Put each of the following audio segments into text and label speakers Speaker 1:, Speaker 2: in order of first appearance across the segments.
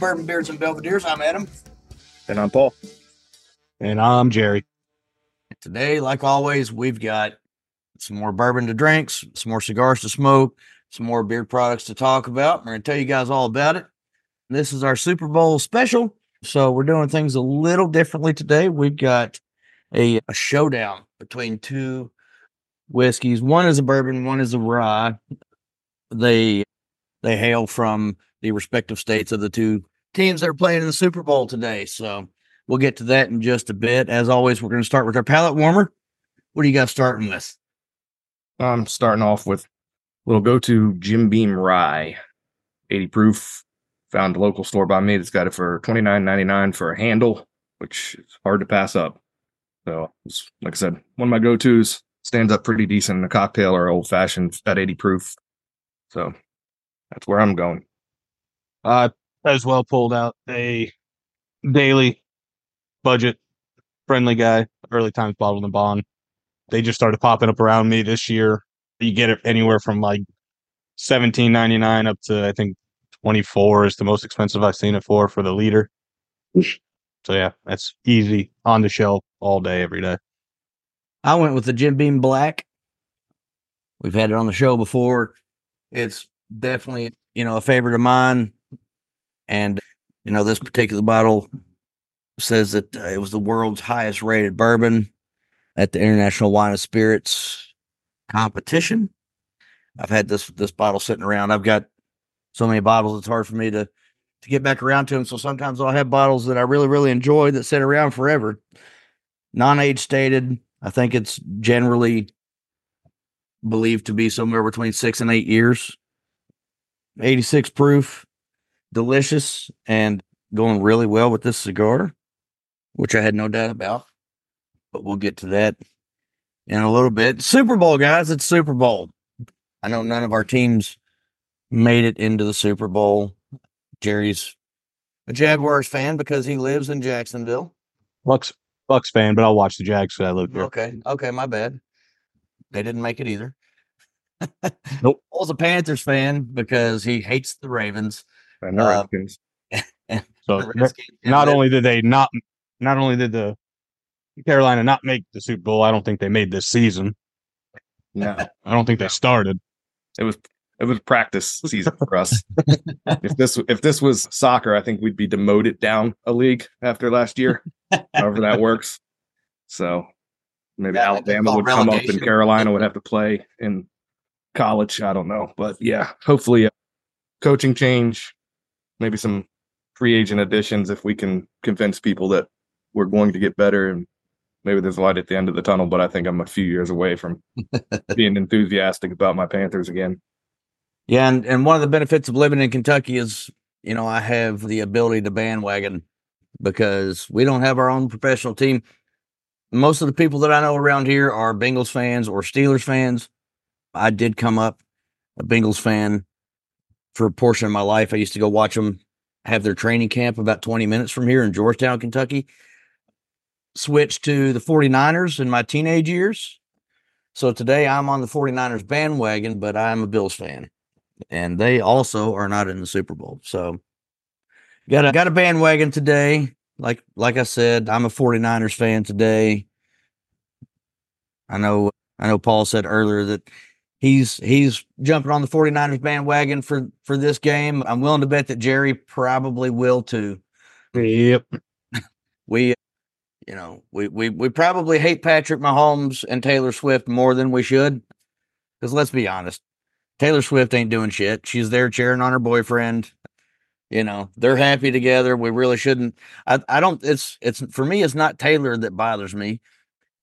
Speaker 1: Welcome to Bourbon Beards and Belvederes. I'm Adam.
Speaker 2: And I'm Paul.
Speaker 3: And I'm Jerry.
Speaker 1: Today, like always, we've got some more bourbon to drink, some more cigars to smoke, some more beard products to talk about. We're going to tell you guys all about it. This is our Super Bowl special. So we're doing things a little differently today. We've got a, a showdown between two whiskeys. One is a bourbon, one is a rye. They they hail from the respective states of the two teams that are playing in the Super Bowl today. So we'll get to that in just a bit. As always, we're going to start with our palate warmer. What do you got starting with?
Speaker 2: I'm starting off with little go to Jim Beam Rye, 80 proof. Found a local store by me that's got it for $29.99 for a handle, which is hard to pass up. So, like I said, one of my go tos stands up pretty decent in a cocktail or old fashioned at 80 proof. So that's where I'm going.
Speaker 3: Uh, as well pulled out a daily budget friendly guy, Early Times bottled and bond. They just started popping up around me this year. You get it anywhere from like seventeen ninety nine up to I think twenty four is the most expensive I've seen it for for the leader. So yeah, that's easy on the shelf all day, every day.
Speaker 1: I went with the Jim Beam Black. We've had it on the show before. It's definitely, you know, a favorite of mine. And, you know, this particular bottle says that uh, it was the world's highest rated bourbon at the International Wine and Spirits competition. I've had this this bottle sitting around. I've got so many bottles it's hard for me to to get back around to them. So sometimes I'll have bottles that I really really enjoy that sit around forever. Non-age stated. I think it's generally believed to be somewhere between 6 and 8 years. 86 proof, delicious and going really well with this cigar, which I had no doubt about. But we'll get to that in a little bit. Super Bowl, guys, it's Super Bowl. I know none of our teams made it into the Super Bowl. Jerry's a Jaguars fan because he lives in Jacksonville.
Speaker 3: Bucks Bucks fan, but I'll watch the Jags because I live here.
Speaker 1: Okay, okay, my bad. They didn't make it either.
Speaker 3: Nope.
Speaker 1: Paul's a Panthers fan because he hates the Ravens.
Speaker 2: And the
Speaker 1: Uh,
Speaker 2: Redskins.
Speaker 3: So
Speaker 1: The Redskins-
Speaker 3: not only did they not not only did the Carolina not make the Super Bowl, I don't think they made this season.
Speaker 2: No,
Speaker 3: I don't think they started.
Speaker 2: it was it was practice season for us. if this if this was soccer, I think we'd be demoted down a league after last year. however that works. So maybe
Speaker 1: Yeah, I think it's
Speaker 2: Alabama
Speaker 1: called
Speaker 2: would come up and. Carolina would have to play in college. I don't know, but yeah, hopefully a coaching change, maybe some free agent additions if we can convince people that we're going to get better and maybe there's a light at the end of the tunnel. But I think I'm a few years away from being enthusiastic about my Panthers again.
Speaker 1: Yeah, and, and one of the benefits of living in Kentucky is, you know, I have the ability to bandwagon because we don't have our own professional team. Most of the people that I know around here are Bengals fans or Steelers fans. I did come up a Bengals fan for a portion of my life. I used to go watch them have their training camp about 20 minutes from here in Georgetown, Kentucky. Switched to the 49ers in my teenage years. So today I'm on the 49ers bandwagon, but I'm a Bills fan and they also are not in the Super Bowl. So got a got a bandwagon today. Like like I said, I'm a 49ers fan today. I know I know Paul said earlier that he's he's jumping on the 49ers bandwagon for for this game. I'm willing to bet that Jerry probably will too.
Speaker 3: Yep.
Speaker 1: We you know, we we we probably hate Patrick Mahomes and Taylor Swift more than we should. Cuz let's be honest. Taylor Swift ain't doing shit. She's there cheering on her boyfriend. You know, they're happy together. We really shouldn't. I, I don't. It's it's for me. It's not Taylor that bothers me.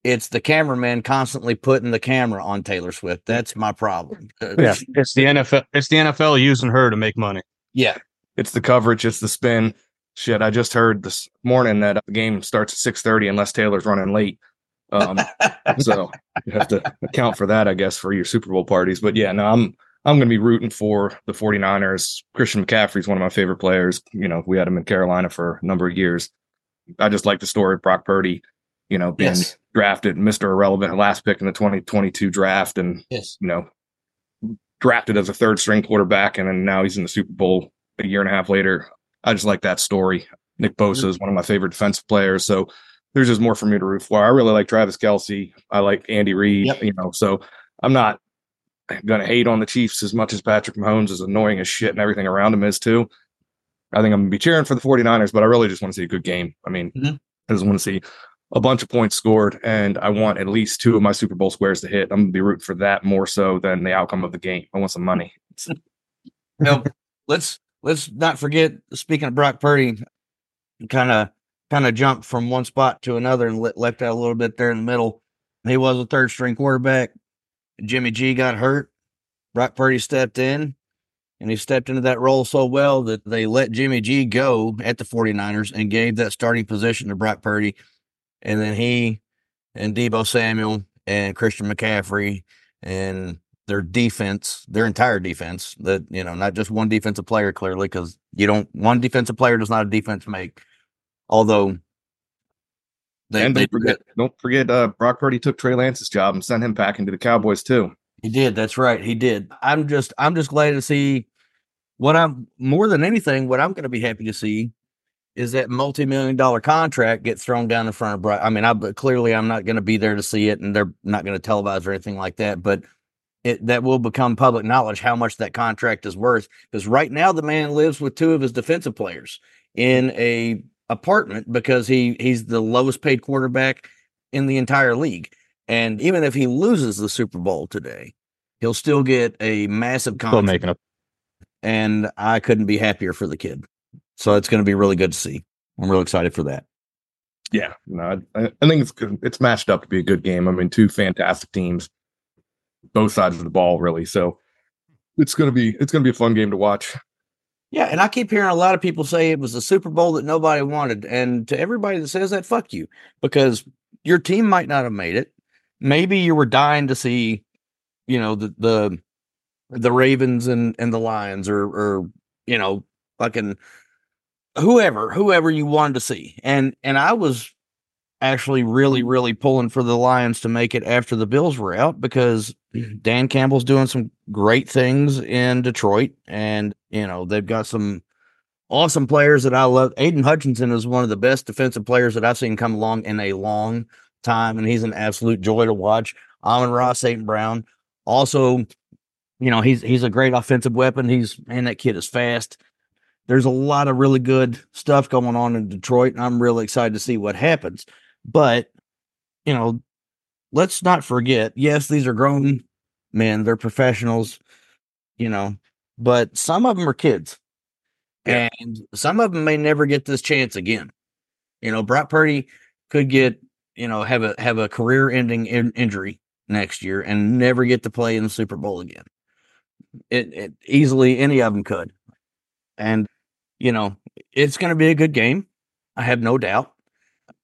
Speaker 1: It's the cameraman constantly putting the camera on Taylor Swift. That's my problem. Uh,
Speaker 3: Yeah, it's the NFL. It's the NFL using her to make money.
Speaker 1: yeah.
Speaker 2: It's the coverage, it's the spin. Shit, I just heard this morning that the game starts at six thirty unless Taylor's running late. Um, so you have to account for that, I guess, for your Super Bowl parties. But yeah, no, I'm I'm going to be rooting for the 49ers. Christian McCaffrey's one of my favorite players. You know, we had him in Carolina for a number of years. I just like the story of Brock Purdy, you know, being
Speaker 1: Yes.
Speaker 2: Drafted Mr. Irrelevant, last pick in the 2022 draft, and
Speaker 1: Yes.
Speaker 2: you know, drafted as a third string quarterback, and then now he's in the Super Bowl a year and a half later. I just like that story. Nick Bosa is one of my favorite defensive players, so there's just more for me to root for. I really like Travis Kelce. I like Andy Reid.
Speaker 1: Yep.
Speaker 2: You know, so I'm not going to hate on the Chiefs as much as Patrick Mahomes is annoying as shit and everything around him is too. I think I'm to be cheering for the 49ers, but I really just want to see a good game. I mean,
Speaker 1: Mhm.
Speaker 2: I just want to see a bunch of points scored, and I want at least two of my Super Bowl squares to hit. I'm to be rooting for that more so than the outcome of the game. I want some money.
Speaker 1: Now, let's let's not forget. Speaking of Brock Purdy, kind of kind of jumped from one spot to another and le- left out a little bit there in the middle. He was a third string quarterback. Jimmy G got hurt. Brock Purdy stepped in, and he stepped into that role so well that they let Jimmy G go at the 49ers and gave that starting position to Brock Purdy. And then he and Deebo Samuel and Christian McCaffrey and their defense, their entire defense, that you know, not just one defensive player, clearly, because you don't one defensive player does not a defense make. Although they,
Speaker 2: and
Speaker 1: they
Speaker 2: don't forget, don't forget, uh, Brock Purdy took Trey Lance's job and sent him packing to the Cowboys too.
Speaker 1: he did. That's right, he did. I'm just I'm just glad to see what I'm more than anything. What I'm going to be happy to see is that multi-million dollar contract get thrown down in front of Brock. I mean, I but clearly I'm not going to be there to see it, and they're not going to televise or anything like that. But it that will become public knowledge how much that contract is worth. Because right now the man lives with two of his defensive players in a apartment because he he's the lowest paid quarterback in the entire league. And even if he loses the Super Bowl today, he'll still get a massive
Speaker 3: Still
Speaker 1: contract
Speaker 3: making up.
Speaker 1: and I couldn't be happier for the kid. So it's going to be really good to see. I'm real excited for that.
Speaker 2: Yeah, no, I, I think it's good. It's matched up to be a good game. I mean, two fantastic teams, both sides of the ball, really. So it's gonna be it's gonna be a fun game to watch.
Speaker 1: Yeah, and I keep hearing a lot of people say it was a Super Bowl that nobody wanted. And to everybody that says that, fuck you, because your team might not have made it. Maybe you were dying to see, you know, the the the Ravens and and the Lions, or or you know, fucking whoever, whoever you wanted to see. And and I was actually really, mm. really pulling for the Lions to make it after the Bills were out because mm. Dan Campbell's doing some great things in Detroit, and you know they've got some awesome players that I love. Aidan Hutchinson is one of the best defensive players that I've seen come along in a long time, and he's an absolute joy to watch. Amon-Ra, St. Brown, also, you know he's he's a great offensive weapon. He's man, that kid is fast. There's a lot of really good stuff going on in Detroit, and I'm really excited to see what happens. But you know, let's not forget, yes, these are grown men, they're professionals, you know, but some of them are kids.
Speaker 2: Yeah.
Speaker 1: And some of them may never get this chance again. You know, Brock Purdy could get, you know, have a have a career ending in- injury next year and never get to play in the Super Bowl again. It, it easily any of them could. And you know, it's going to be a good game. I have no doubt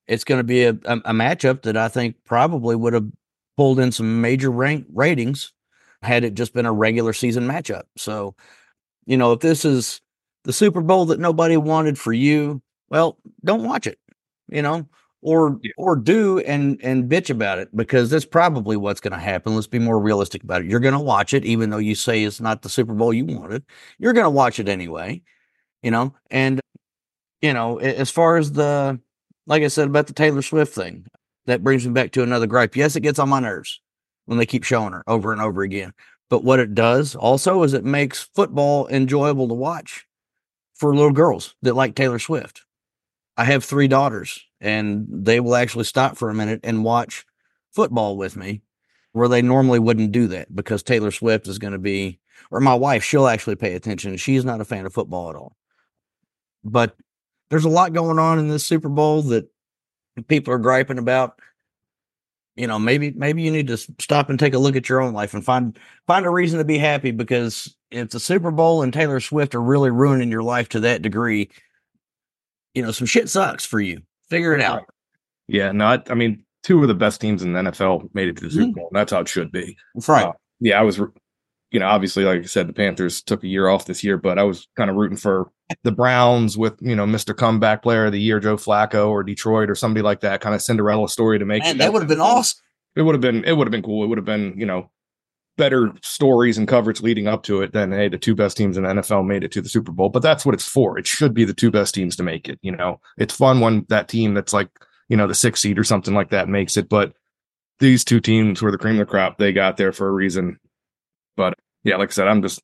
Speaker 1: it's going to be a, a, a matchup that I think probably would have pulled in some major rank ratings had it just been a regular season matchup. So, you know, if this is the Super Bowl that nobody wanted for you, well, don't watch it, you know, or
Speaker 2: Yeah.
Speaker 1: or do and and bitch about it because that's probably what's going to happen. Let's be more realistic about it. You're going to watch it even though you say it's not the Super Bowl you wanted. You're going to watch it anyway, you know, and you know, as far as the like I said about the Taylor Swift thing, that brings me back to another gripe. Yes, it gets on my nerves when they keep showing her over and over again. But what it does also is it makes football enjoyable to watch for little girls that like Taylor Swift. I have three daughters, and they will actually stop for a minute and watch football with me where they normally wouldn't do that because Taylor Swift is going to be, or my wife, she'll actually pay attention. She's not a fan of football at all. But there's a lot going on in this Super Bowl that people are griping about. You know, maybe maybe you need to stop and take a look at your own life and find find a reason to be happy because if the Super Bowl and Taylor Swift are really ruining your life to that degree, you know, some shit sucks for you. Figure it out.
Speaker 2: Yeah, no, I, I mean, two of the best teams in the NFL made it to the Super
Speaker 1: Mhm.
Speaker 2: Bowl. And that's how it should be.
Speaker 1: That's right.
Speaker 2: Uh, yeah, I was, you know, obviously, like I said, the Panthers took a year off this year, but I was kind of rooting for the Browns with, you know, Mr. Comeback Player of the Year, Joe Flacco, or Detroit, or somebody like that, kind of Cinderella story to make.
Speaker 1: Man, that would have been awesome.
Speaker 2: It would have been, it would have been cool. It would have been, you know, better stories and coverage leading up to it than hey, the two best teams in the NFL made it to the Super Bowl. But that's what it's for. It should be the two best teams to make it. You know, it's fun when that team that's like you know the six seed or something like that makes it. But these two teams were the cream of the crop. They got there for a reason. Yeah, like I said, I'm just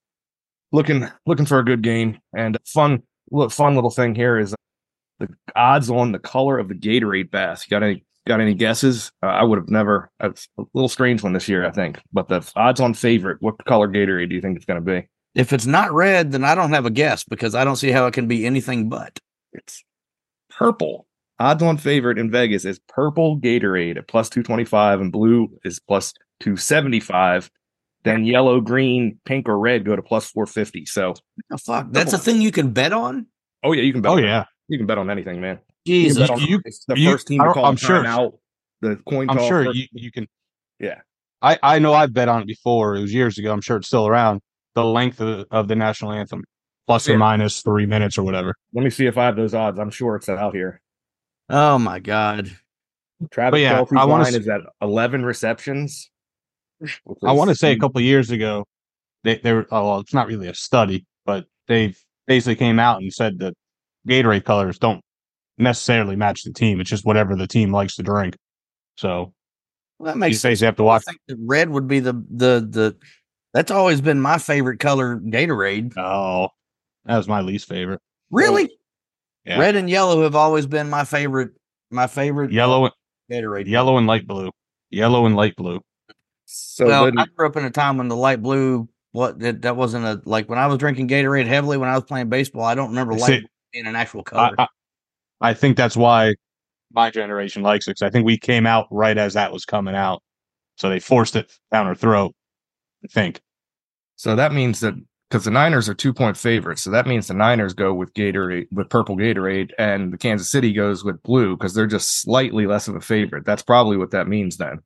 Speaker 2: looking looking for a good game and fun. Fun little thing here is the odds on the color of the Gatorade bath. You got any got any guesses? Uh, I would have never. It's a little strange one this year, I think. But the odds on favorite, what color Gatorade do you think it's going to be?
Speaker 1: If it's not red, then I don't have a guess because I don't see how it can be anything but.
Speaker 2: It's purple. Odds on favorite in Vegas is purple Gatorade at plus 225 and blue is plus 275. Then yellow, green, pink, or red go to plus 450. So,
Speaker 1: oh, fuck, that's a thing you can bet on.
Speaker 2: Oh yeah, you can bet.
Speaker 3: Oh yeah,
Speaker 2: you can bet on anything, man.
Speaker 1: Jesus,
Speaker 2: you,
Speaker 3: you,
Speaker 2: the
Speaker 3: you,
Speaker 2: first team to call
Speaker 3: I'm sure.
Speaker 2: out. The coin.
Speaker 3: I'm sure
Speaker 2: first.
Speaker 3: you, you can.
Speaker 2: Yeah,
Speaker 3: I I know I've bet on it before. It was years ago. I'm sure it's still around. The length of the, of the national anthem, plus
Speaker 2: Yeah.
Speaker 3: or minus three minutes or whatever.
Speaker 2: let me see if I have those odds. I'm sure it's out here.
Speaker 1: oh my god,
Speaker 2: Travis
Speaker 3: But yeah,
Speaker 2: Kelce's
Speaker 3: I
Speaker 2: line
Speaker 3: s-
Speaker 2: is at 11 receptions. Which
Speaker 3: I want to say a couple of years ago, they they were oh, well, it's not really a study, but they basically came out and said that Gatorade colors don't necessarily match the team. It's just whatever the team likes to drink. So
Speaker 1: well, that makes sense.
Speaker 3: basically have to watch.
Speaker 1: I think that red would be the the the. That's always been my favorite color, Gatorade.
Speaker 3: Oh, that was my least favorite.
Speaker 1: Really,
Speaker 3: Yeah.
Speaker 1: red and yellow have always been my favorite. My favorite
Speaker 3: Yellow,
Speaker 1: Gatorade.
Speaker 3: yellow and light blue. Yellow and light blue.
Speaker 2: So
Speaker 1: well,
Speaker 2: then-
Speaker 1: I grew up in a time when the light blue. What that, that wasn't a like when I was drinking Gatorade heavily when I was playing baseball. I don't remember
Speaker 3: See,
Speaker 1: light blue being an actual
Speaker 3: I,
Speaker 1: color.
Speaker 3: I, I think that's why my generation likes it because I think we came out right as that was coming out, so they forced it down our throat. I think.
Speaker 2: So that means that because the Niners are two point favorites, so that means the Niners go with Gatorade with purple Gatorade, and the Kansas City goes with blue because they're just slightly less of a favorite. That's probably what that means then.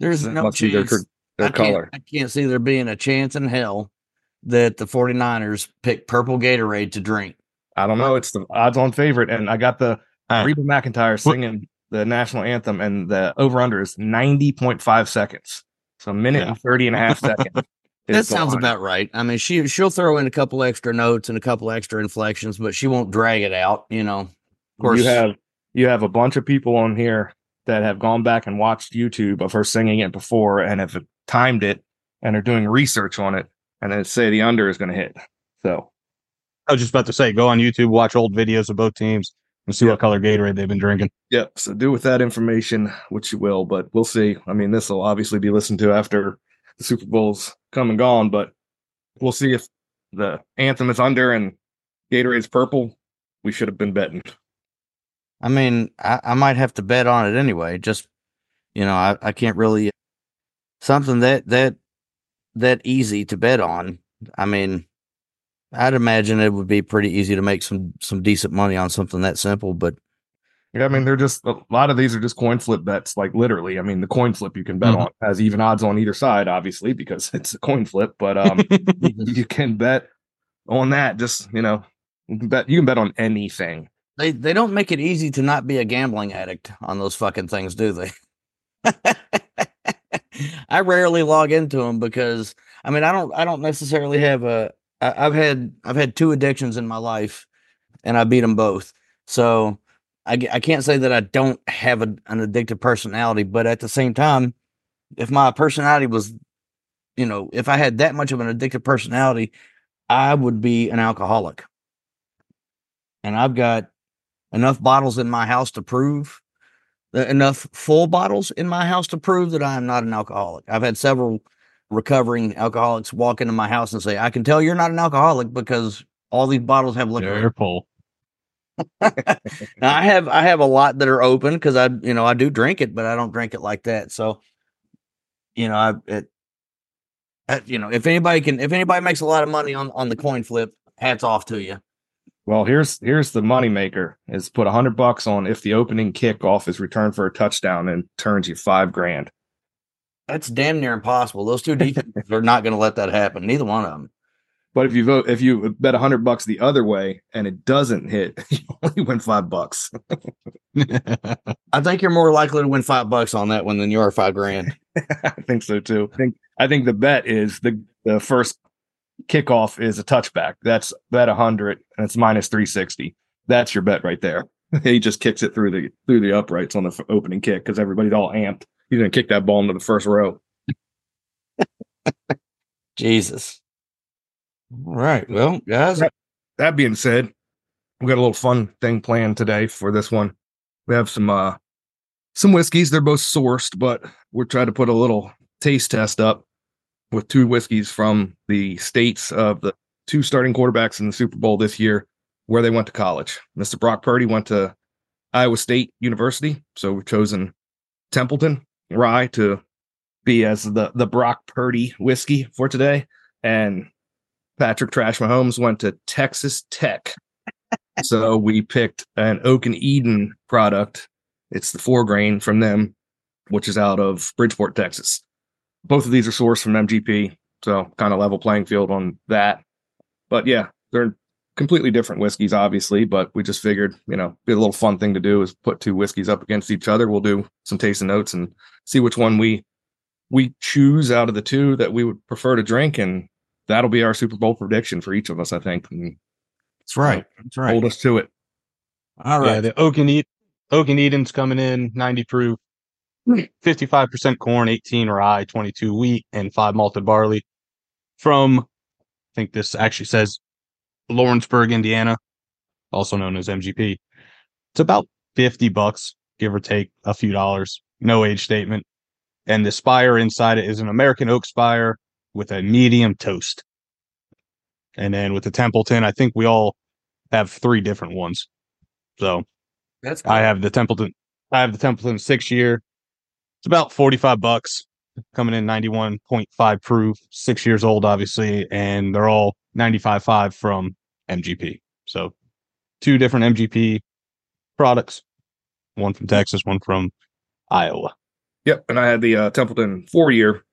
Speaker 1: There's no
Speaker 2: must be their,
Speaker 1: chance.
Speaker 2: their
Speaker 1: I can't,
Speaker 2: color.
Speaker 1: I can't see there being a chance in hell that the 49ers pick purple Gatorade to drink.
Speaker 2: I don't know. It's the odds on favorite, and I got the
Speaker 3: Uh,
Speaker 2: Reba McEntire singing the national anthem, and the over under is ninety point five seconds, so a minute
Speaker 3: Yeah.
Speaker 2: and 30 and a half seconds.
Speaker 1: that sounds
Speaker 2: line.
Speaker 1: about right. I mean, she she'll throw in a couple extra notes and a couple extra inflections, but she won't drag it out. You know, of course.
Speaker 2: you have you have a bunch of people on here that have gone back and watched YouTube of her singing it before and have timed it and are doing research on it and then say the under is going to hit. So
Speaker 3: I was just about to say, go on YouTube, watch old videos of both teams, and see
Speaker 2: Yeah.
Speaker 3: what color Gatorade they've been drinking.
Speaker 2: yep. So do with that information what you will, but we'll see. I mean, this will obviously be listened to after the Super Bowl's come and gone, but we'll see if the anthem is under and Gatorade's purple. We should have been betting.
Speaker 1: I mean, I, I might have to bet on it anyway. Just you know, I, I can't really something that that that easy to bet on. I mean, I'd imagine it would be pretty easy to make some some decent money on something that simple. But
Speaker 2: Yeah, I mean, they're just a lot of these are just coin flip bets, like literally. I mean, the coin flip you can bet
Speaker 3: Mhm.
Speaker 2: on has even odds on either side, obviously, because it's a coin flip. But um, you can bet on that. Just you know, you can bet you can bet on anything.
Speaker 1: They they don't make it easy to not be a gambling addict on those fucking things, do they? I rarely log into them because I mean I don't I don't necessarily have a I, I've had I've had two addictions in my life and I beat them both. So I, I can't say that I don't have a, an addictive personality, but at the same time, if my personality was, you know, if I had that much of an addictive personality, I would be an alcoholic. And I've got enough bottles in my house to prove uh, enough full bottles in my house to prove that I am not an alcoholic. I've had several recovering alcoholics walk into my house and say, "I can tell you're not an alcoholic because all these bottles have liquor."
Speaker 3: They're full.
Speaker 1: now, I have I have a lot that are open because I you know I do drink it, but I don't drink it like that. So, you know, I it, you know if anybody can if anybody makes a lot of money on on the coin flip, hats off to you.
Speaker 2: Well, here's here's the moneymaker is put a hundred bucks on if the opening kickoff is returned for a touchdown and turns you five grand.
Speaker 1: That's damn near impossible. Those two defenses are not going to let that happen. Neither one of them.
Speaker 2: But if you vote if you bet a hundred bucks the other way and it doesn't hit, you only win five bucks.
Speaker 1: I think you're more likely to win five bucks on that one than you are five grand.
Speaker 2: I think so too. I think I think the bet is the the first kickoff is a touchback. That's bet hundred and it's minus three sixty. That's your bet right there. he just kicks it through the through the uprights on the f- opening kick because everybody's all amped. He's gonna kick that ball into the first row.
Speaker 1: Jesus. All right. Well, guys,
Speaker 2: Right. That being said, we got a little fun thing planned today for this one. We have some uh some whiskeys. They're both sourced, but we're trying to put a little taste test up with two whiskeys from the states of the two starting quarterbacks in the Super Bowl this year, where they went to college. Mr. Brock Purdy went to Iowa State University, so we've chosen Templeton Rye to be as the the Brock Purdy whiskey for today, and Patrick Trash Mahomes went to Texas Tech. so we picked an Oak and Eden product. It's the four grain from them, which is out of Bridgeport, Texas. Both of these are sourced from MGP, so kind of level playing field on that. But yeah, they're completely different whiskeys, obviously. But we just figured, you know, be a little fun thing to do is put two whiskeys up against each other. We'll do some tasting notes and see which one we we choose out of the two that we would prefer to drink, and that'll be our Super Bowl prediction for each of us. I think. And
Speaker 1: that's right. That's right.
Speaker 2: Hold us to it.
Speaker 1: All right.
Speaker 3: Yeah, the Oak and, Ed- Oak and Eden's coming in 90 proof, 55% corn, 18 rye, 22 wheat, and 5 malted barley from, I think this actually says Lawrenceburg, Indiana, also known as MGP. It's about 50 bucks, give or take a few dollars, no age statement. And the spire inside it is an American oak spire with a medium toast. And then with the Templeton, I think we all have three different ones. So
Speaker 1: That's
Speaker 3: I have the Templeton. I have the Templeton six year. It's about forty five bucks, coming in ninety one point five proof, six years old, obviously, and they're all ninety five five from MGP. So two different MGP products, one from Texas, one from Iowa.
Speaker 2: Yep, and I had the uh, Templeton four year,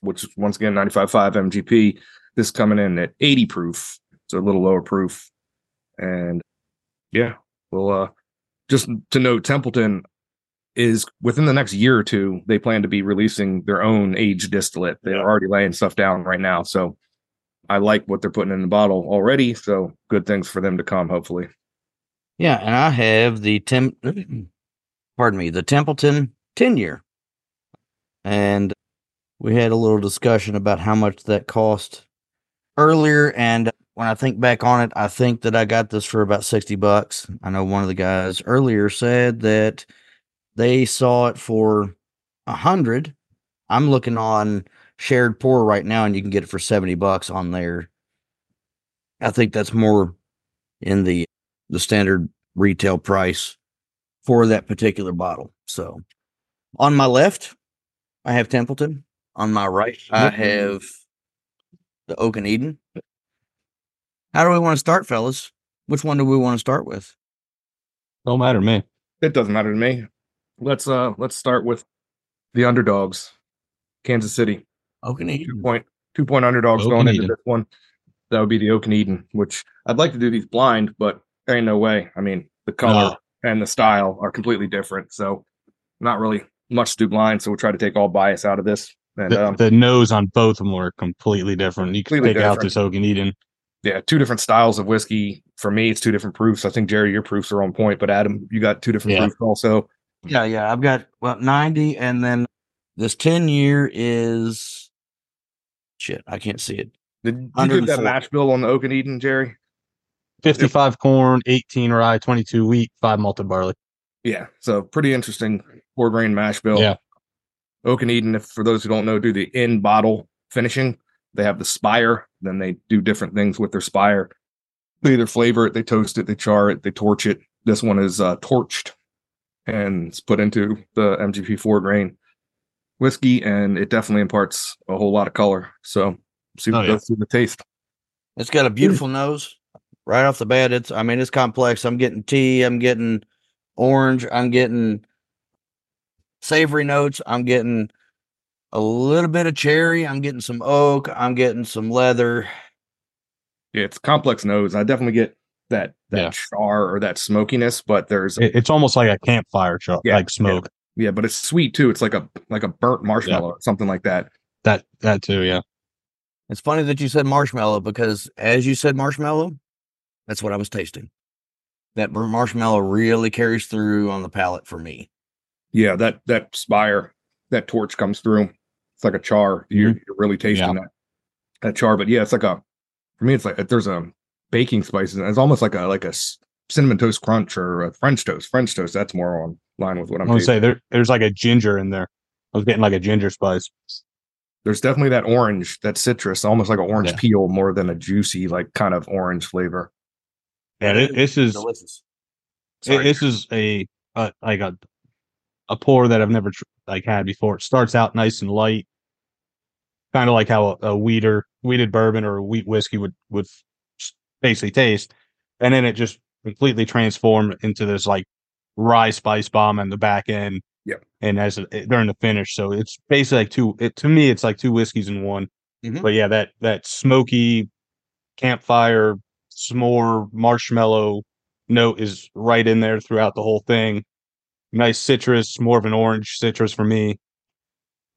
Speaker 2: which is once again 95.5 MGP. This coming in at 80 proof, so a little lower proof. And yeah, well, uh, just to note, Templeton is within the next year or two, they plan to be releasing their own aged distillate. They're
Speaker 3: Yeah.
Speaker 2: already laying stuff down right now. So I like what they're putting in the bottle already. So good things for them to come, hopefully.
Speaker 1: Yeah, and I have the Tem pardon me, the Templeton 10 year. And we had a little discussion about how much that cost earlier and when I think back on it, I think that I got this for about 60 bucks. I know one of the guys earlier said that they saw it for a hundred. I'm looking on shared pour right now and you can get it for 70 bucks on there. I think that's more in the the standard retail price for that particular bottle. So on my left, I have Templeton. On my right, I have the Oak and Eden. How do we want to start, fellas? Which one do we want to start with?
Speaker 3: Don't matter to me.
Speaker 2: It doesn't matter to me. Let's uh let's start with the underdogs, Kansas City.
Speaker 1: Oak and Eden.
Speaker 2: point two point underdogs
Speaker 3: Oak
Speaker 2: going
Speaker 3: and
Speaker 2: into this one. That would be the Oak Eden, which I'd like to do these blind, but there ain't no way. I mean, the color and the style are completely different, so not really much to do blind. So we'll try to take all bias out of this. And
Speaker 3: The,
Speaker 2: um,
Speaker 3: the nose on both of them are completely different. You can
Speaker 2: Completely
Speaker 3: take out this Oak Eden.
Speaker 2: yeah, two different styles of whiskey. For me, it's two different proofs. I think Jerry, your proofs are on point, but Adam, you got two different
Speaker 3: Yeah.
Speaker 2: proofs also.
Speaker 1: Yeah, yeah. I've got well 90 and then this 10 year is shit, I can't see it.
Speaker 2: Did you give that
Speaker 1: 104.
Speaker 2: mash bill on the Oak and Eden, Jerry?
Speaker 3: 55 corn, 18 rye, 22 wheat, 5 malted barley.
Speaker 2: Yeah, so pretty interesting four grain mash bill.
Speaker 3: Yeah.
Speaker 2: Oak and Eden, if for those who don't know, do the in bottle finishing. They have the spire, then they do different things with their spire. They either flavor it, they toast it, they char it, they torch it. This one is uh, torched and it's put into the MGP four grain whiskey, and it definitely imparts a whole lot of color. So see what
Speaker 3: Oh, yeah.
Speaker 2: goes through the taste.
Speaker 1: It's got a beautiful nose right off the bat. It's I mean it's complex. I'm getting tea, I'm getting orange, I'm getting savory notes, I'm getting a little bit of cherry, I'm getting some oak, I'm getting some leather.
Speaker 2: Yeah, it's complex nose. I definitely get that that
Speaker 3: Yeah.
Speaker 2: char or that smokiness, but there's
Speaker 3: It- it's almost like a campfire, char-
Speaker 2: Yeah,
Speaker 3: like smoke.
Speaker 2: Yeah, but it's sweet too. It's like a like a burnt marshmallow or something like that.
Speaker 3: That that too, yeah.
Speaker 1: It's funny that you said marshmallow because as you said marshmallow, that's what I was tasting. That burnt marshmallow really carries through on the palate for me.
Speaker 2: Yeah, that that spire, that torch comes through. It's like a char. You're, mm-hmm. you're really tasting that that char. But yeah, it's like a for me. It's like there's a baking spices. And it's almost like a like a cinnamon toast crunch or a French toast. French toast. That's more on line with what I'm.
Speaker 3: I'm gonna say there there's like a ginger in there. I was getting like a ginger spice.
Speaker 2: There's definitely that orange, that citrus, almost like an orange
Speaker 3: Yeah.
Speaker 2: peel, more than a juicy like kind of orange flavor.
Speaker 3: Yeah, thi- this is
Speaker 1: delicious.
Speaker 3: it- this is a, a like a a pour that I've never tr- like had before. It starts out nice and light, kind of like how a, a weeder weeded bourbon or a wheat whiskey would would s- basically taste, and then it just completely transform into this like rye spice bomb in the back end.
Speaker 2: Yep.
Speaker 3: And as a, during the finish, so it's basically like two. It, to me, it's like two whiskeys in one.
Speaker 1: Mhm.
Speaker 3: But yeah, that that smoky campfire s'more marshmallow note is right in there throughout the whole thing. Nice citrus, more of an orange citrus for me.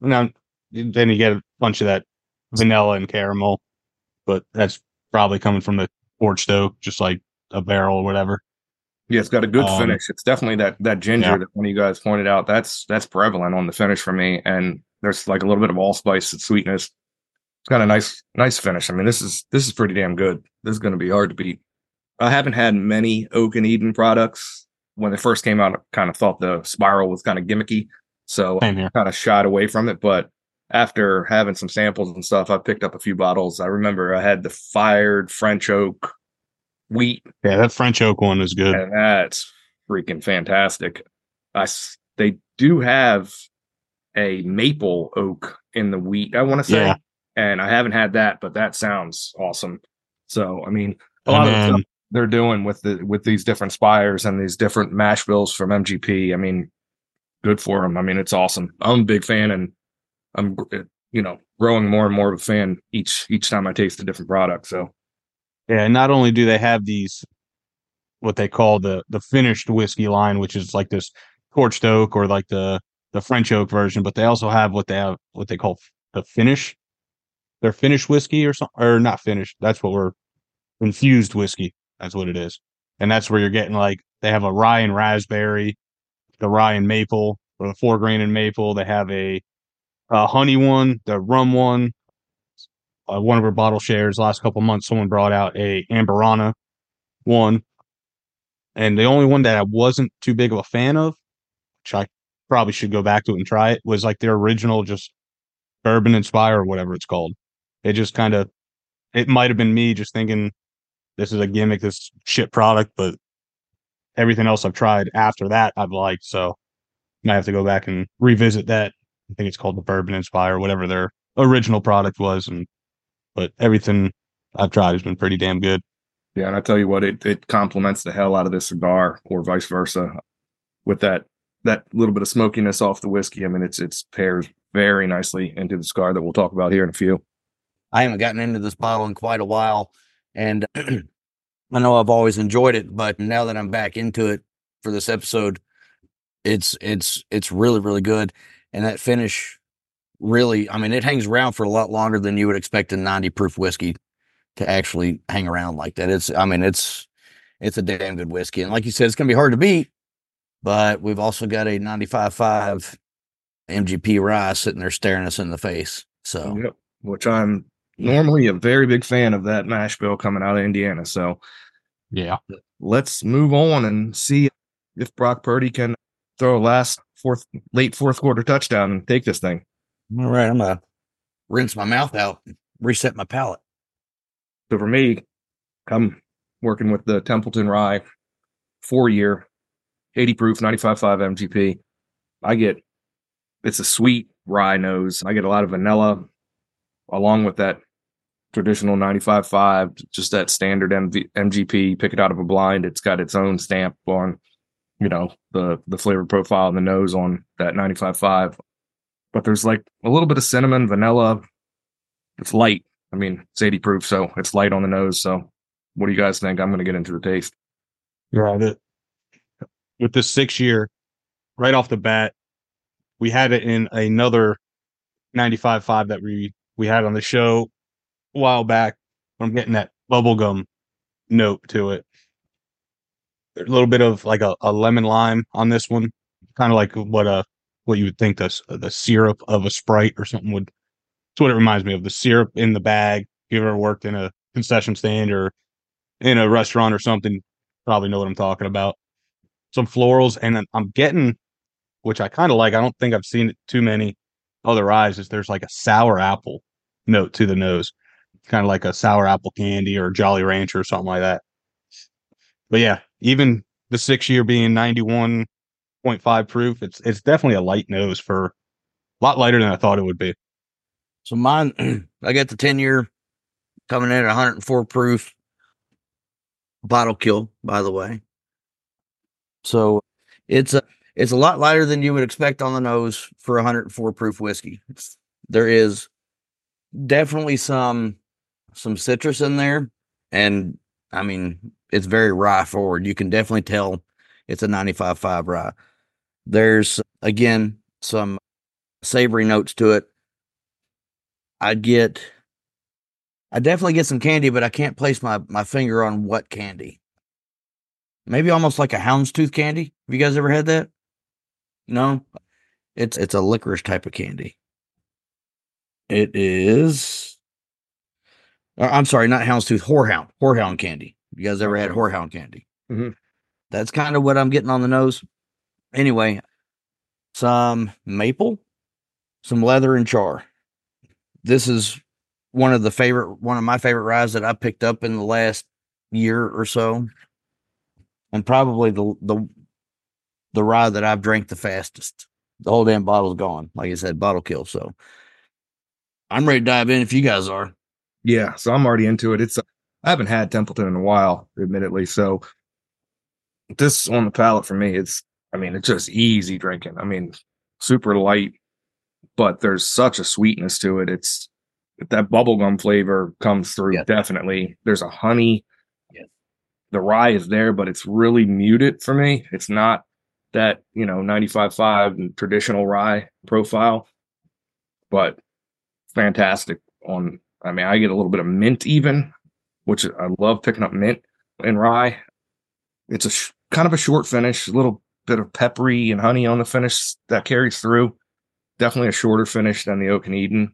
Speaker 3: Now, then you get a bunch of that vanilla and caramel, but that's probably coming from the porch stove, just like a barrel or whatever.
Speaker 2: Yeah, it's got a good
Speaker 3: Um,
Speaker 2: finish. It's definitely that that ginger
Speaker 3: yeah.
Speaker 2: that one of you guys pointed out. That's that's prevalent on the finish for me. And there's like a little bit of allspice and sweetness. It's got a nice nice finish. I mean, this is this is pretty damn good. This is going to be hard to beat. I haven't had many Oak and Eden products. When they first came out, I kind of thought the spiral was kind of gimmicky, so
Speaker 3: here.
Speaker 2: kind of shied away from it. But after having some samples and stuff, I picked up a few bottles. I remember I had the fired French oak wheat
Speaker 3: Yeah, that French oak one is good.
Speaker 2: and that's freaking fantastic. I they do have a maple oak in the wheat. I want to say,
Speaker 3: Yeah.
Speaker 2: and I haven't had that, but that sounds awesome. So I mean, a
Speaker 3: And
Speaker 2: lot of the stuff they're doing with the with these different spires and these different mash bills from MGP. I mean, good for them. I mean, it's awesome. I'm a big fan, and I'm you know growing more and more of a fan each each time I taste a different product. So
Speaker 3: Yeah, and not only do they have these what they call the the finished whiskey line, which is like this torched oak or like the the French oak version, but they also have what they have what they call the finish. Their finished whiskey or something or not finished. That's what we're infused whiskey. That's what it is. And that's where you're getting like they have a rye and raspberry, the rye and maple, or the four grain and maple. They have a, a honey one, the rum one, uh, one of our bottle shares last couple months, someone brought out a Amburana one, and the only one that I wasn't too big of a fan of, which I probably should go back to it and try it, was like their original just bourbon inspire or whatever it's called. It just kind of, it might have been me just thinking this is a gimmick, this shit product, but everything else I've tried after that I've liked, so might have to go back and revisit that. I think it's called the Bourbon Inspire, whatever their original product was, and but everything I've tried has been pretty damn good.
Speaker 2: Yeah, and I tell you what, it it complements the hell out of this cigar, or vice versa, with that that little bit of smokiness off the whiskey. I mean, it's it's pairs very nicely into the cigar that we'll talk about here in a few.
Speaker 1: I haven't gotten into this bottle in quite a while, and I know I've always enjoyed it, but now that I'm back into it for this episode, it's it's it's really really good, and that finish really, I mean, it hangs around for a lot longer than you would expect a 90 proof whiskey to actually hang around like that. It's, I mean, it's it's a damn good whiskey, and like you said, it's gonna be hard to beat, but we've also got a 95.5 MGP rye sitting there staring us in the face. So
Speaker 2: Yep. Which I'm normally a very big fan of that mash bill coming out of Indiana. So
Speaker 3: Yeah.
Speaker 2: let's move on and see if Brock Purdy can throw a last fourth late fourth quarter touchdown and take this thing.
Speaker 1: All right, I'm gonna rinse my mouth out, reset my palate.
Speaker 2: So for me, I'm working with the Templeton Rye four year, 80 proof, 95.5 MGP. I get it's a sweet rye nose. I get a lot of vanilla along with that traditional 95.5, just that standard MV, MGP. Pick it out of a blind. It's got its own stamp on, you know, the the flavor profile and the nose on that 95.5. But there's like a little bit of cinnamon, vanilla. It's light. I mean, it's 80 proof, so it's light on the nose. So, what do you guys think? I'm going to get into the taste.
Speaker 3: Yeah. The, with this six year, right off the bat, we had it in another 95.5 that we we had on the show a while back. I'm getting that bubblegum note to it. A little bit of like a, a lemon lime on this one, kind of like what a what you would think the the syrup of a Sprite or something would. It's what it reminds me of. The syrup in the bag. If you ever worked in a concession stand or in a restaurant or something, probably know what I'm talking about. Some florals, and I'm getting, which I kind of like. I don't think I've seen it too many other eyes. Is there's like a sour apple note to the nose, kind of like a sour apple candy or Jolly Rancher or something like that. But yeah, even the six year being 91.5 proof, it's it's definitely a light nose for a lot lighter than I thought it would be.
Speaker 1: So mine, I got the 10 year coming in at 104 proof bottle kill, by the way. So it's a it's a lot lighter than you would expect on the nose for 104 proof whiskey. There is definitely some some citrus in there, and I mean it's very rye forward. You can definitely tell it's a 95.5 rye. There's again some savory notes to it. I get I definitely get some candy, but I can't place my my finger on what candy. Maybe almost like a houndstooth candy. Have you guys ever had that? No, it's it's a licorice type of candy. It is. uh, I'm sorry, not houndstooth, horehound, horehound candy. You guys ever had
Speaker 2: Okay.
Speaker 1: horehound candy?
Speaker 2: Mhm.
Speaker 1: That's kind of what I'm getting on the nose. Anyway, some maple, some leather and char. This is one of the favorite, one of my favorite ryes that I picked up in the last year or so, and probably the the the rye that I've drank the fastest. The whole damn bottle's gone. Like I said, bottle kill. So I'm ready to dive in if you guys are.
Speaker 2: Yeah, so I'm already into it. It's I haven't had Templeton in a while, admittedly. So this on the palate for me, it's I mean, it's just easy drinking. I mean, super light, but there's such a sweetness to it. It's that bubblegum flavor comes through
Speaker 1: Yeah.
Speaker 2: definitely. There's a honey.
Speaker 1: Yes.
Speaker 2: The rye is there, but it's really muted for me. It's not that, you know, 95.5 and traditional rye profile, but fantastic on I mean, I get a little bit of mint even, which I love picking up mint and rye. It's a sh- kind of a short finish, a little bit of peppery and honey on the finish that carries through. Definitely a shorter finish than the Oak and Eden,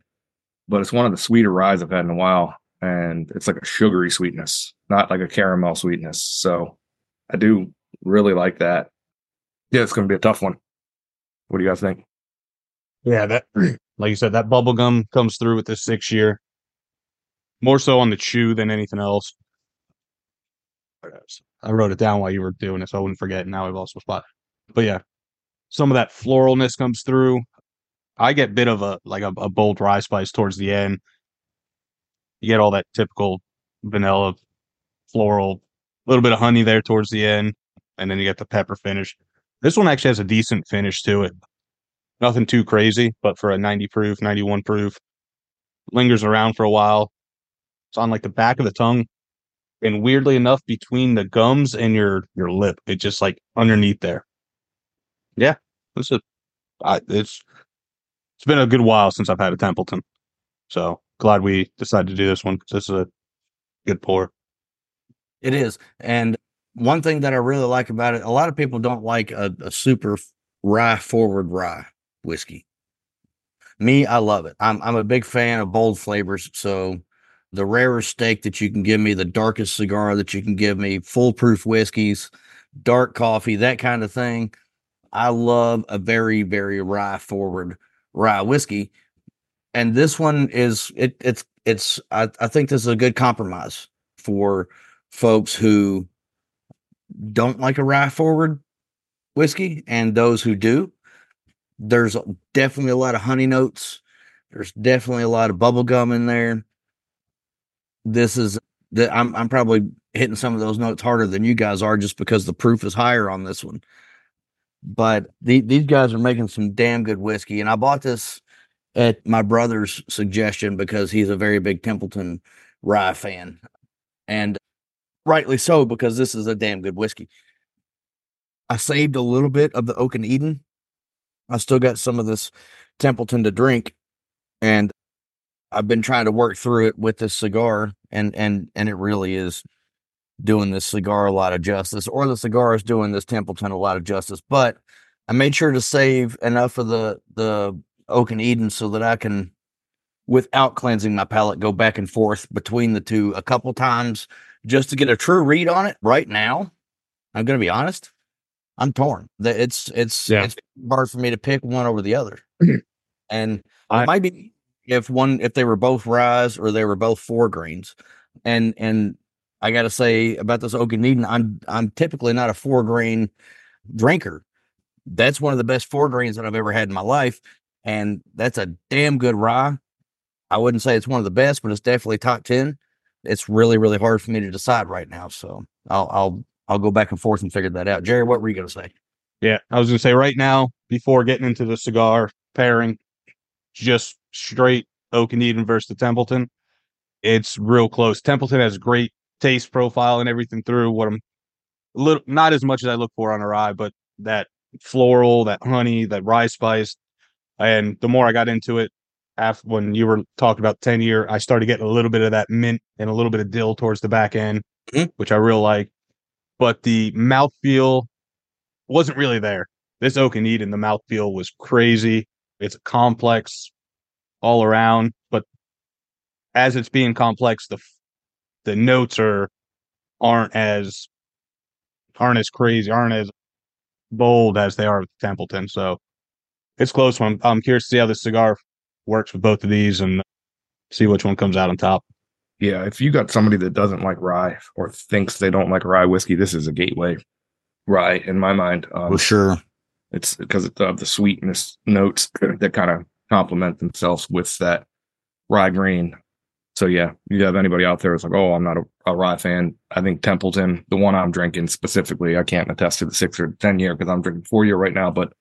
Speaker 2: but it's one of the sweeter ryes I've had in a while. And it's like a sugary sweetness, not like a caramel sweetness. So I do really like that. Yeah, it's going to be a tough one. What do you guys think?
Speaker 3: Yeah, that like you said, that bubble gum comes through with this six year. More so on the chew than anything else. I wrote it down while you were doing it, so I wouldn't forget. Now I've lost my spot. But yeah, some of that floralness comes through. I get bit of a like a, a bold rye spice towards the end. You get all that typical vanilla, floral, a little bit of honey there towards the end, and then you get the pepper finish. This one actually has a decent finish to it. Nothing too crazy, but for a 90 proof, 91 proof, lingers around for a while. It's on like the back of the tongue, and weirdly enough, between the gums and your your lip, it just like underneath there. Yeah, this is. I, it's it's been a good while since I've had a Templeton, so glad we decided to do this one because this is a good pour.
Speaker 1: It is. And one thing that I really like about it, a lot of people don't like a, a super rye forward rye whiskey. Me, I love it. I'm I'm a big fan of bold flavors. So the rarest steak that you can give me, the darkest cigar that you can give me, foolproof whiskeys, dark coffee, that kind of thing. I love a very, very rye forward rye whiskey. And this one is it it's it's I, I think this is a good compromise for folks who don't like a rye forward whiskey and those who do. There's definitely a lot of honey notes. There's definitely a lot of bubble gum in there. This is that I'm I'm probably hitting some of those notes harder than you guys are just because the proof is higher on this one. But the, these guys are making some damn good whiskey, and I bought this at my brother's suggestion because he's a very big Templeton rye fan, and rightly so because this is a damn good whiskey. I saved a little bit of the Oak and Eden. I still got some of this Templeton to drink, and I've been trying to work through it with this cigar, and and and it really is doing this cigar a lot of justice, or the cigar is doing this Templeton a lot of justice. But I made sure to save enough of the the Oak and Eden so that I can, without cleansing my palate, go back and forth between the two a couple times just to get a true read on it. Right now, I'm going to be honest, I'm torn. It's it's
Speaker 3: Yeah.
Speaker 1: it's hard for me to pick one over the other, and
Speaker 3: I-
Speaker 1: might be if one if they were both ryes or they were both four greens, and and I got to say about this Eden, I'm I'm typically not a four grain drinker. That's one of the best four grains that I've ever had in my life, and that's a damn good rye. I wouldn't say it's one of the best, but it's definitely top ten. It's really really hard for me to decide right now, so I'll I'll I'll go back and forth and figure that out. Jerry, what were you gonna say?
Speaker 3: Yeah, I was gonna say right now, before getting into the cigar pairing, just straight Oak and Eden versus the Templeton. It's real close. Templeton has great taste profile and everything through what I'm a little not as much as I look for on a rye, but that floral, that honey, that rye spice. And the more I got into it, after when you were talking about 10 year, I started getting a little bit of that mint and a little bit of dill towards the back end,
Speaker 1: Mhm.
Speaker 3: which I real like. But the mouthfeel wasn't really there. This Oak and Eden, the mouthfeel was crazy. It's complex all around, but as it's being complex, the the notes are aren't as aren't as crazy, aren't as bold as they are with Templeton. So it's close one. I'm curious to see how this cigar works with both of these and see which one comes out on top.
Speaker 2: Yeah, if you got somebody that doesn't like rye or thinks they don't like rye whiskey, this is a gateway rye in my mind. Um,
Speaker 1: sure.
Speaker 2: It's because of the sweetness notes that kind of complement themselves with that rye grain. So yeah, you have anybody out there that's like, oh, I'm not a, a rye fan. I think Templeton, the one I'm drinking specifically, I can't attest to the six or ten year because I'm drinking four year right now, but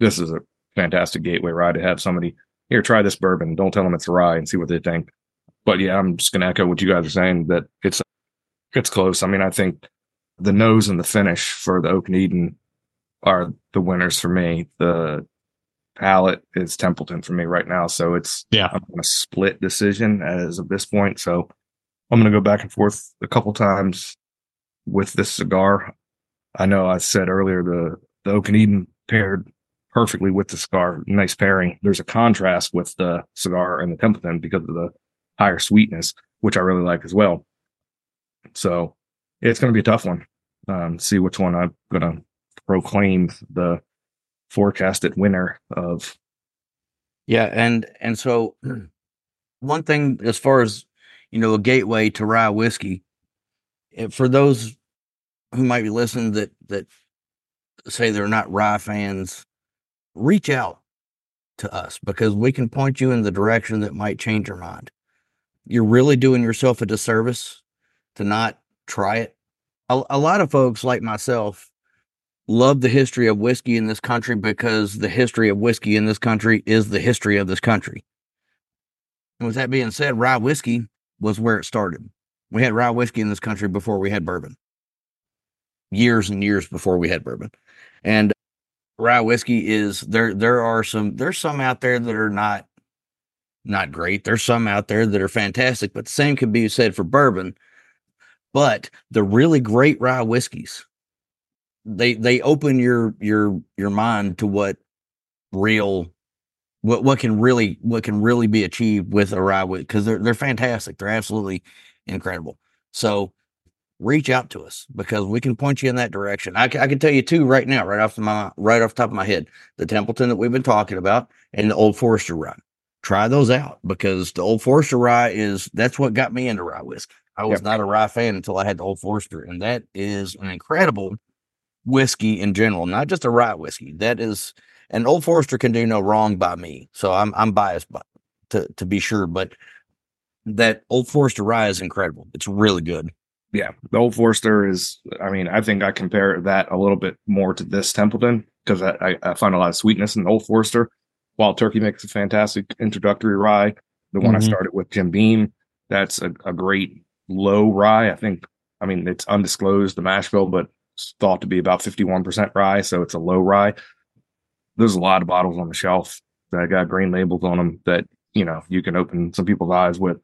Speaker 2: this is a fantastic gateway rye to have somebody here try this bourbon. Don't tell them it's a rye and see what they think. But yeah, I'm just gonna echo what you guys are saying that it's it's close. I mean, I think the nose and the finish for the Oak and Eden are the winners for me. The palate is Templeton for me right now. So it's
Speaker 3: Yeah.
Speaker 2: I'm on a split decision as of this point. So I'm gonna go back and forth a couple times with this cigar. I know I said earlier the the Oak and Eden paired perfectly with the cigar. Nice pairing. There's a contrast with the cigar and the Templeton because of the higher sweetness, which I really like as well. So it's going to be a tough one. Um, see which one I'm going to proclaim the forecasted winner of.
Speaker 1: Yeah, and and so one thing as far as you know, a gateway to rye whiskey, eh, for those who might be listening that that say they're not rye fans, reach out to us because we can point you in the direction that might change your mind. You're really doing yourself a disservice to not try it. A, a lot of folks like myself love the history of whiskey in this country because the history of whiskey in this country is the history of this country. And with that being said, rye whiskey was where it started. We had rye whiskey in this country before we had bourbon. Years and years before we had bourbon. And rye whiskey is there there are some there's some out there that are not not great. There's some out there that are fantastic, but the same could be said for bourbon. But the really great rye whiskeys, they they open your your your mind to what real what what can really what can really be achieved with a rye because they're they're fantastic. They're absolutely incredible. So reach out to us because we can point you in that direction. I, I can tell you two right now, right off the my right off the top of my head, the Templeton that we've been talking about and the Old Forester rye. Try those out because the Old Forester rye is that's what got me into rye whiskey. I was
Speaker 2: Yep.
Speaker 1: not a rye fan until I had the Old Forester, and that is an incredible whiskey in general, not just a rye whiskey. That is an Old Forester can do no wrong by me, so I'm I'm biased by, to to be sure, but that Old Forester rye is incredible. It's really good.
Speaker 2: Yeah, the Old Forester is. I mean, I think I compare that a little bit more to this Templeton because I, I, I find a lot of sweetness in the Old Forester. Wild Turkey makes a fantastic introductory rye. The one I
Speaker 3: Mhm.
Speaker 2: started with Jim Beam, that's a, a great low rye. I think. I mean, it's undisclosed the mash bill, but thought to be about fifty-one percent rye, so it's a low rye. There's a lot of bottles on the shelf that got green labels on them that you know you can open some people's eyes with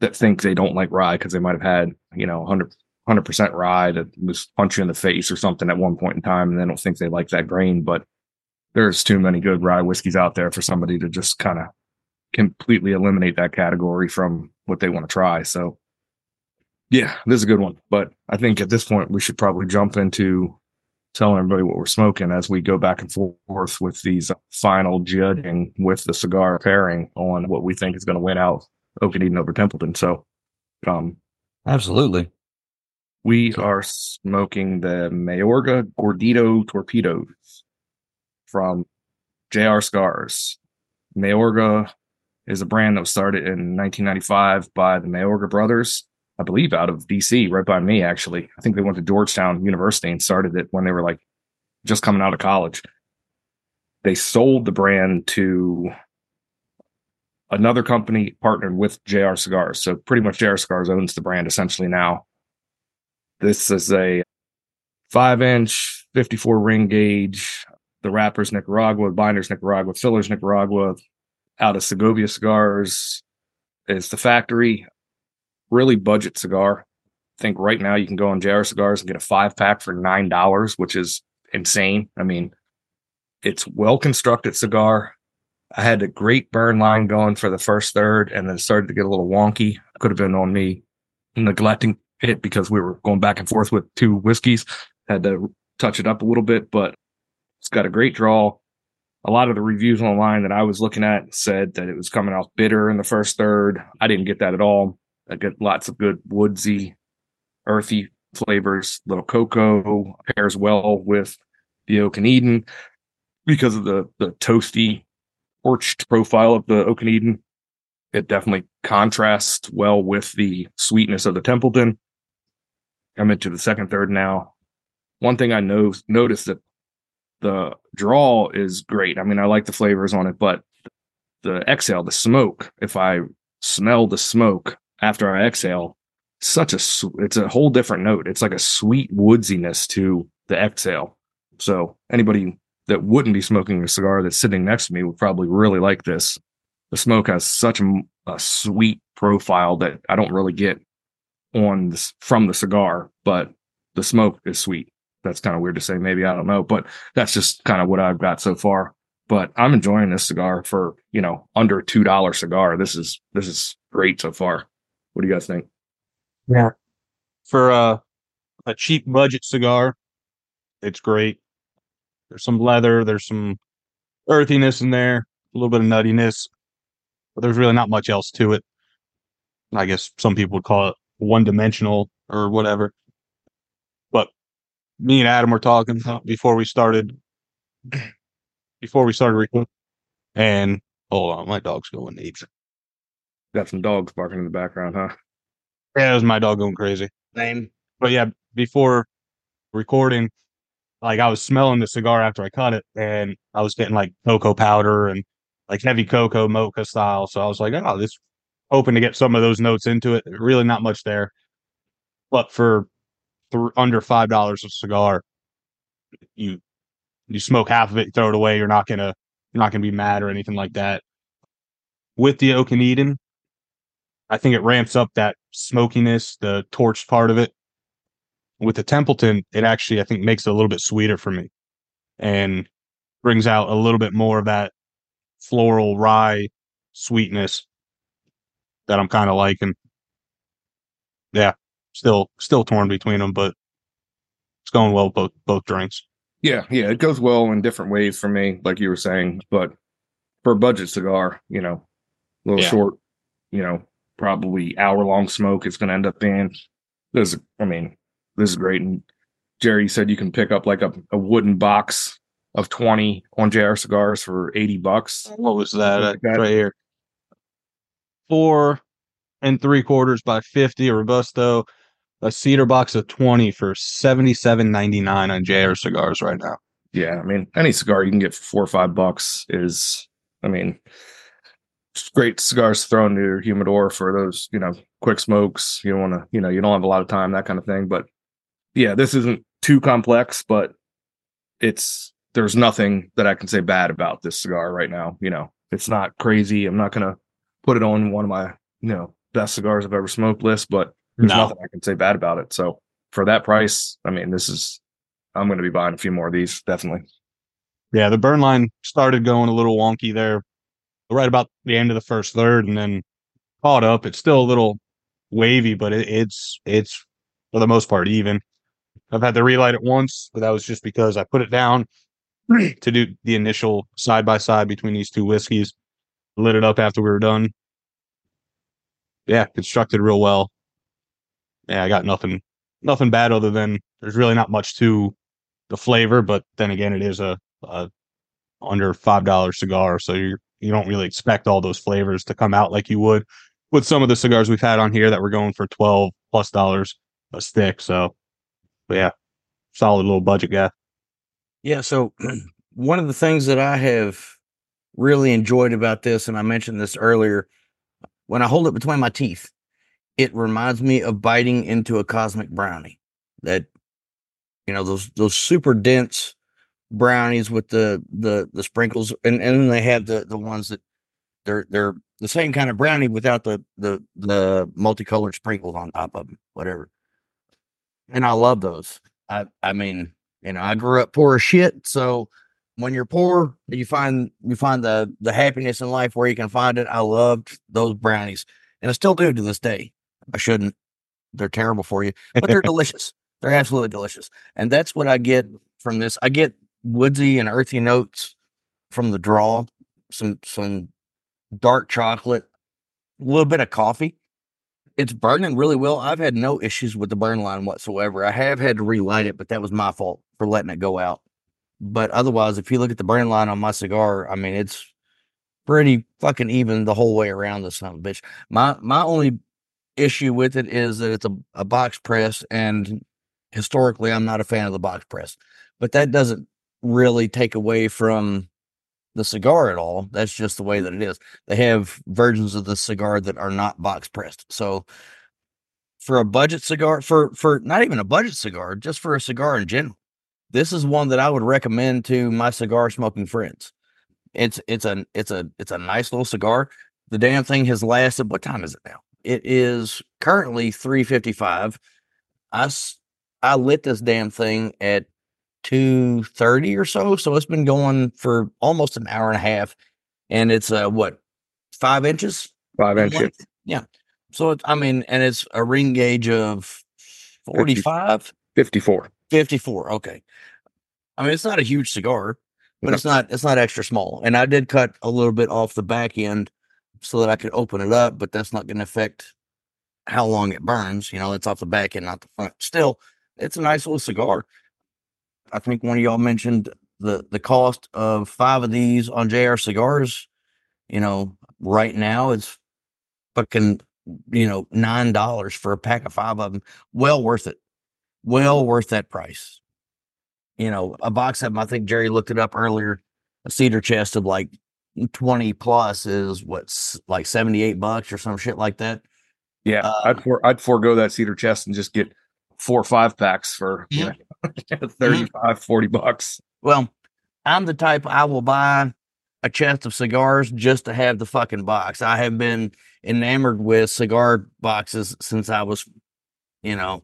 Speaker 2: that think they don't like rye because they might have had you know 100 100% rye that was punch you in the face or something at one point in time and they don't think they like that grain but there's too many good rye whiskeys out there for somebody to just kind of completely eliminate that category from what they want to try so yeah this is a good one but i think at this point we should probably jump into telling everybody what we're smoking as we go back and forth with these final judging with the cigar pairing on what we think is going to win out Oaken over Templeton. So, um,
Speaker 1: Absolutely.
Speaker 2: we are smoking the Mayorga Gordito Torpedoes from JR Cigars. Mayorga is a brand that was started in 1995 by the Mayorga brothers, I believe out of DC, right by me, actually. I think they went to Georgetown University and started it when they were like just coming out of college. They sold the brand to another company partnered with JR Cigars. So pretty much JR Cigars owns the brand essentially now. This is a five inch, 54 ring gauge. The wrappers Nicaragua, binders Nicaragua, fillers Nicaragua, out of Segovia Cigars is the factory. Really budget cigar. I think right now you can go on JR Cigars and get a five pack for nine dollars, which is insane. I mean, it's well constructed cigar. I had a great burn line going for the first third, and then started to get a little wonky. Could have been on me neglecting it because we were going back and forth with two whiskeys. Had to touch it up a little bit, but it's got a great draw. A lot of the reviews online that I was looking at said that it was coming off bitter in the first third. I didn't get that at all. I get lots of good woodsy, earthy flavors. Little cocoa pairs well with the Oak and Eden because of the the toasty torched profile of the Oak and Eden. It definitely contrasts well with the sweetness of the Templeton. I'm into the second third now. One thing I know noticed that the draw is great. I mean, I like the flavors on it, but the exhale, the smoke, if I smell the smoke after I exhale, such a it's a whole different note. It's like a sweet woodsiness to the exhale. So anybody that wouldn't be smoking a cigar that's sitting next to me would probably really like this. The smoke has such a, a sweet profile that I don't really get on this from the cigar, but the smoke is sweet. That's kind of weird to say. Maybe I don't know, but that's just kind of what I've got so far. But I'm enjoying this cigar for you know under two dollar cigar. This is this is great so far. What do you guys think?
Speaker 3: Yeah, for uh, a cheap budget cigar, it's great. There's some leather, there's some earthiness in there, a little bit of nuttiness, but there's really not much else to it. I guess some people would call it one dimensional or whatever. But me and Adam were talking before we started before we started recording. And hold on, my dog's going nuts.
Speaker 2: Got some dogs barking in the background, huh?
Speaker 3: Yeah, it was my dog going crazy.
Speaker 1: Same.
Speaker 3: But yeah, before recording, like I was smelling the cigar after I cut it, and I was getting like cocoa powder and like heavy cocoa mocha style. So I was like, oh, this hoping to get some of those notes into it. Really, not much there, but for th- under five dollars a cigar, you you smoke half of it, throw it away. You're not gonna you're not gonna be mad or anything like that. With the Oak and Eden, I think it ramps up that smokiness, the torched part of it with the Templeton, it actually I think makes it a little bit sweeter for me, and brings out a little bit more of that floral rye sweetness that I'm kind of liking. Yeah, still still torn between them, but it's going well both both drinks.
Speaker 2: Yeah, yeah, it goes well in different ways for me, like you were saying. But for a budget cigar, you know, a little
Speaker 3: Yeah.
Speaker 2: short, you know, probably hour long smoke. It's going to end up being this. is- I mean, this is great. And Jerry said you can pick up like a, a wooden box of twenty on JR cigars for eighty bucks.
Speaker 3: What was that?
Speaker 2: Like
Speaker 3: Uh,
Speaker 2: that.
Speaker 3: right here? Four and three quarters by fifty, a robusto, a cedar box of twenty for seventy seven ninety nine on JR cigars right now.
Speaker 2: Yeah, I mean, any cigar you can get for four or five bucks is, I mean, great cigars thrown to into your humidor for those, you know, quick smokes. You don't want to, you know, you don't have a lot of time, that kind of thing. But yeah, this isn't too complex, but it's, there's nothing that I can say bad about this cigar right now. You know, it's not crazy. I'm not going to put it on one of my you know best cigars I've ever smoked list, but there's
Speaker 3: No.
Speaker 2: nothing I can say bad about it. So for that price, I mean, this is I'm going to be buying a few more of these definitely.
Speaker 3: Yeah, the burn line started going a little wonky there right about the end of the first third and then caught up. It's still a little wavy, but it, it's it's for the most part even. I've had to relight it once, but that was just because I put it down to do the initial side by side between these two whiskeys. Lit it up after we were done. Yeah, constructed real well. Yeah, I got nothing nothing bad other than there's really not much to the flavor, but then again it is a, a under five dollar cigar, so you you don't really expect all those flavors to come out like you would with some of the cigars we've had on here that were going for twelve plus dollars a stick. So, yeah, solid little budget guy.
Speaker 1: Yeah. So one of the things that I have really enjoyed about this, and I mentioned this earlier, when I hold it between my teeth, it reminds me of biting into a cosmic brownie. That you know those those super dense brownies with the the the sprinkles, and and then they have the the ones that they're they're the same kind of brownie without the the the multicolored sprinkles on top of them, whatever. And I love those. I I mean, you know, I grew up poor as shit, so when you're poor, you find you find the the happiness in life where you can find it. I loved those brownies, and I still do to this day. I shouldn't; they're terrible for you, but they're delicious. They're absolutely delicious, and that's what I get from this. I get woodsy and earthy notes from the draw, some some dark chocolate, a little bit of coffee. It's burning really well. I've had no issues with the burn line whatsoever. I have had to relight it, but that was my fault for letting it go out. But otherwise, if you look at the burn line on my cigar, I mean, it's pretty fucking even the whole way around this son bitch. My my only issue with it is that it's a, a box press, and historically, I'm not a fan of the box press. But that doesn't really take away from the cigar at all. That's just the way that it mm-hmm. is. They have versions of the cigar that are not box pressed. So for a budget cigar, for for not even a budget cigar, just for a cigar in general, this is one that I would recommend to my cigar smoking friends. It's it's a it's a it's a nice little cigar. The damn thing has lasted. What time is it now? It is currently three fifty five. I I lit this damn thing at two thirty or so, so it's been going for almost an hour and a half, and it's uh what five inches
Speaker 2: Five inches.
Speaker 1: Yeah. So it's I mean, and it's a ring gauge of 45,
Speaker 2: 54.
Speaker 1: 54. Okay. I mean, it's not a huge cigar, but
Speaker 2: No.
Speaker 1: it's not it's not extra small. And I did cut a little bit off the back end so that I could open it up, but that's not going to affect how long it burns. You know, it's off the back end, not the front. Still, it's a nice little cigar. I think one of y'all mentioned the the cost of five of these on JR cigars. You know, right now it's fucking you know nine dollars for a pack of five of them. Well worth it. Well worth that price. You know, a box of them. I think Jerry looked it up earlier. A cedar chest of like twenty plus is what's like seventy eight bucks or some shit like that.
Speaker 2: Yeah,
Speaker 1: Uh,
Speaker 2: I'd for, I'd forego that cedar chest and just get four or five packs for you
Speaker 1: Mm-hmm.
Speaker 2: know, 35, 40 bucks.
Speaker 1: Well, I'm the type I will buy a chest of cigars just to have the fucking box. I have been enamored with cigar boxes since I was, you know,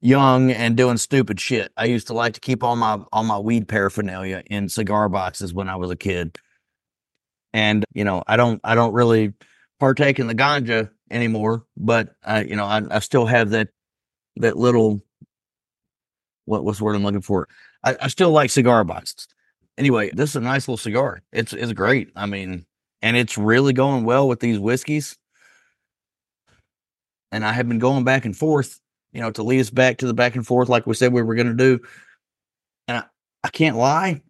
Speaker 1: young and doing stupid shit. I used to like to keep all my all my weed paraphernalia in cigar boxes when I was a kid. And, you know, I don't I don't really partake in the ganja anymore, but I, you know, I, I still have that that little what what's the word I'm looking for? I, I still like cigar boxes. Anyway, this is a nice little cigar. It's it's great. I mean, and it's really going well with these whiskeys. And I have been going back and forth, you know, to lead us back to the back and forth like we said we were going to do. And I, I can't lie,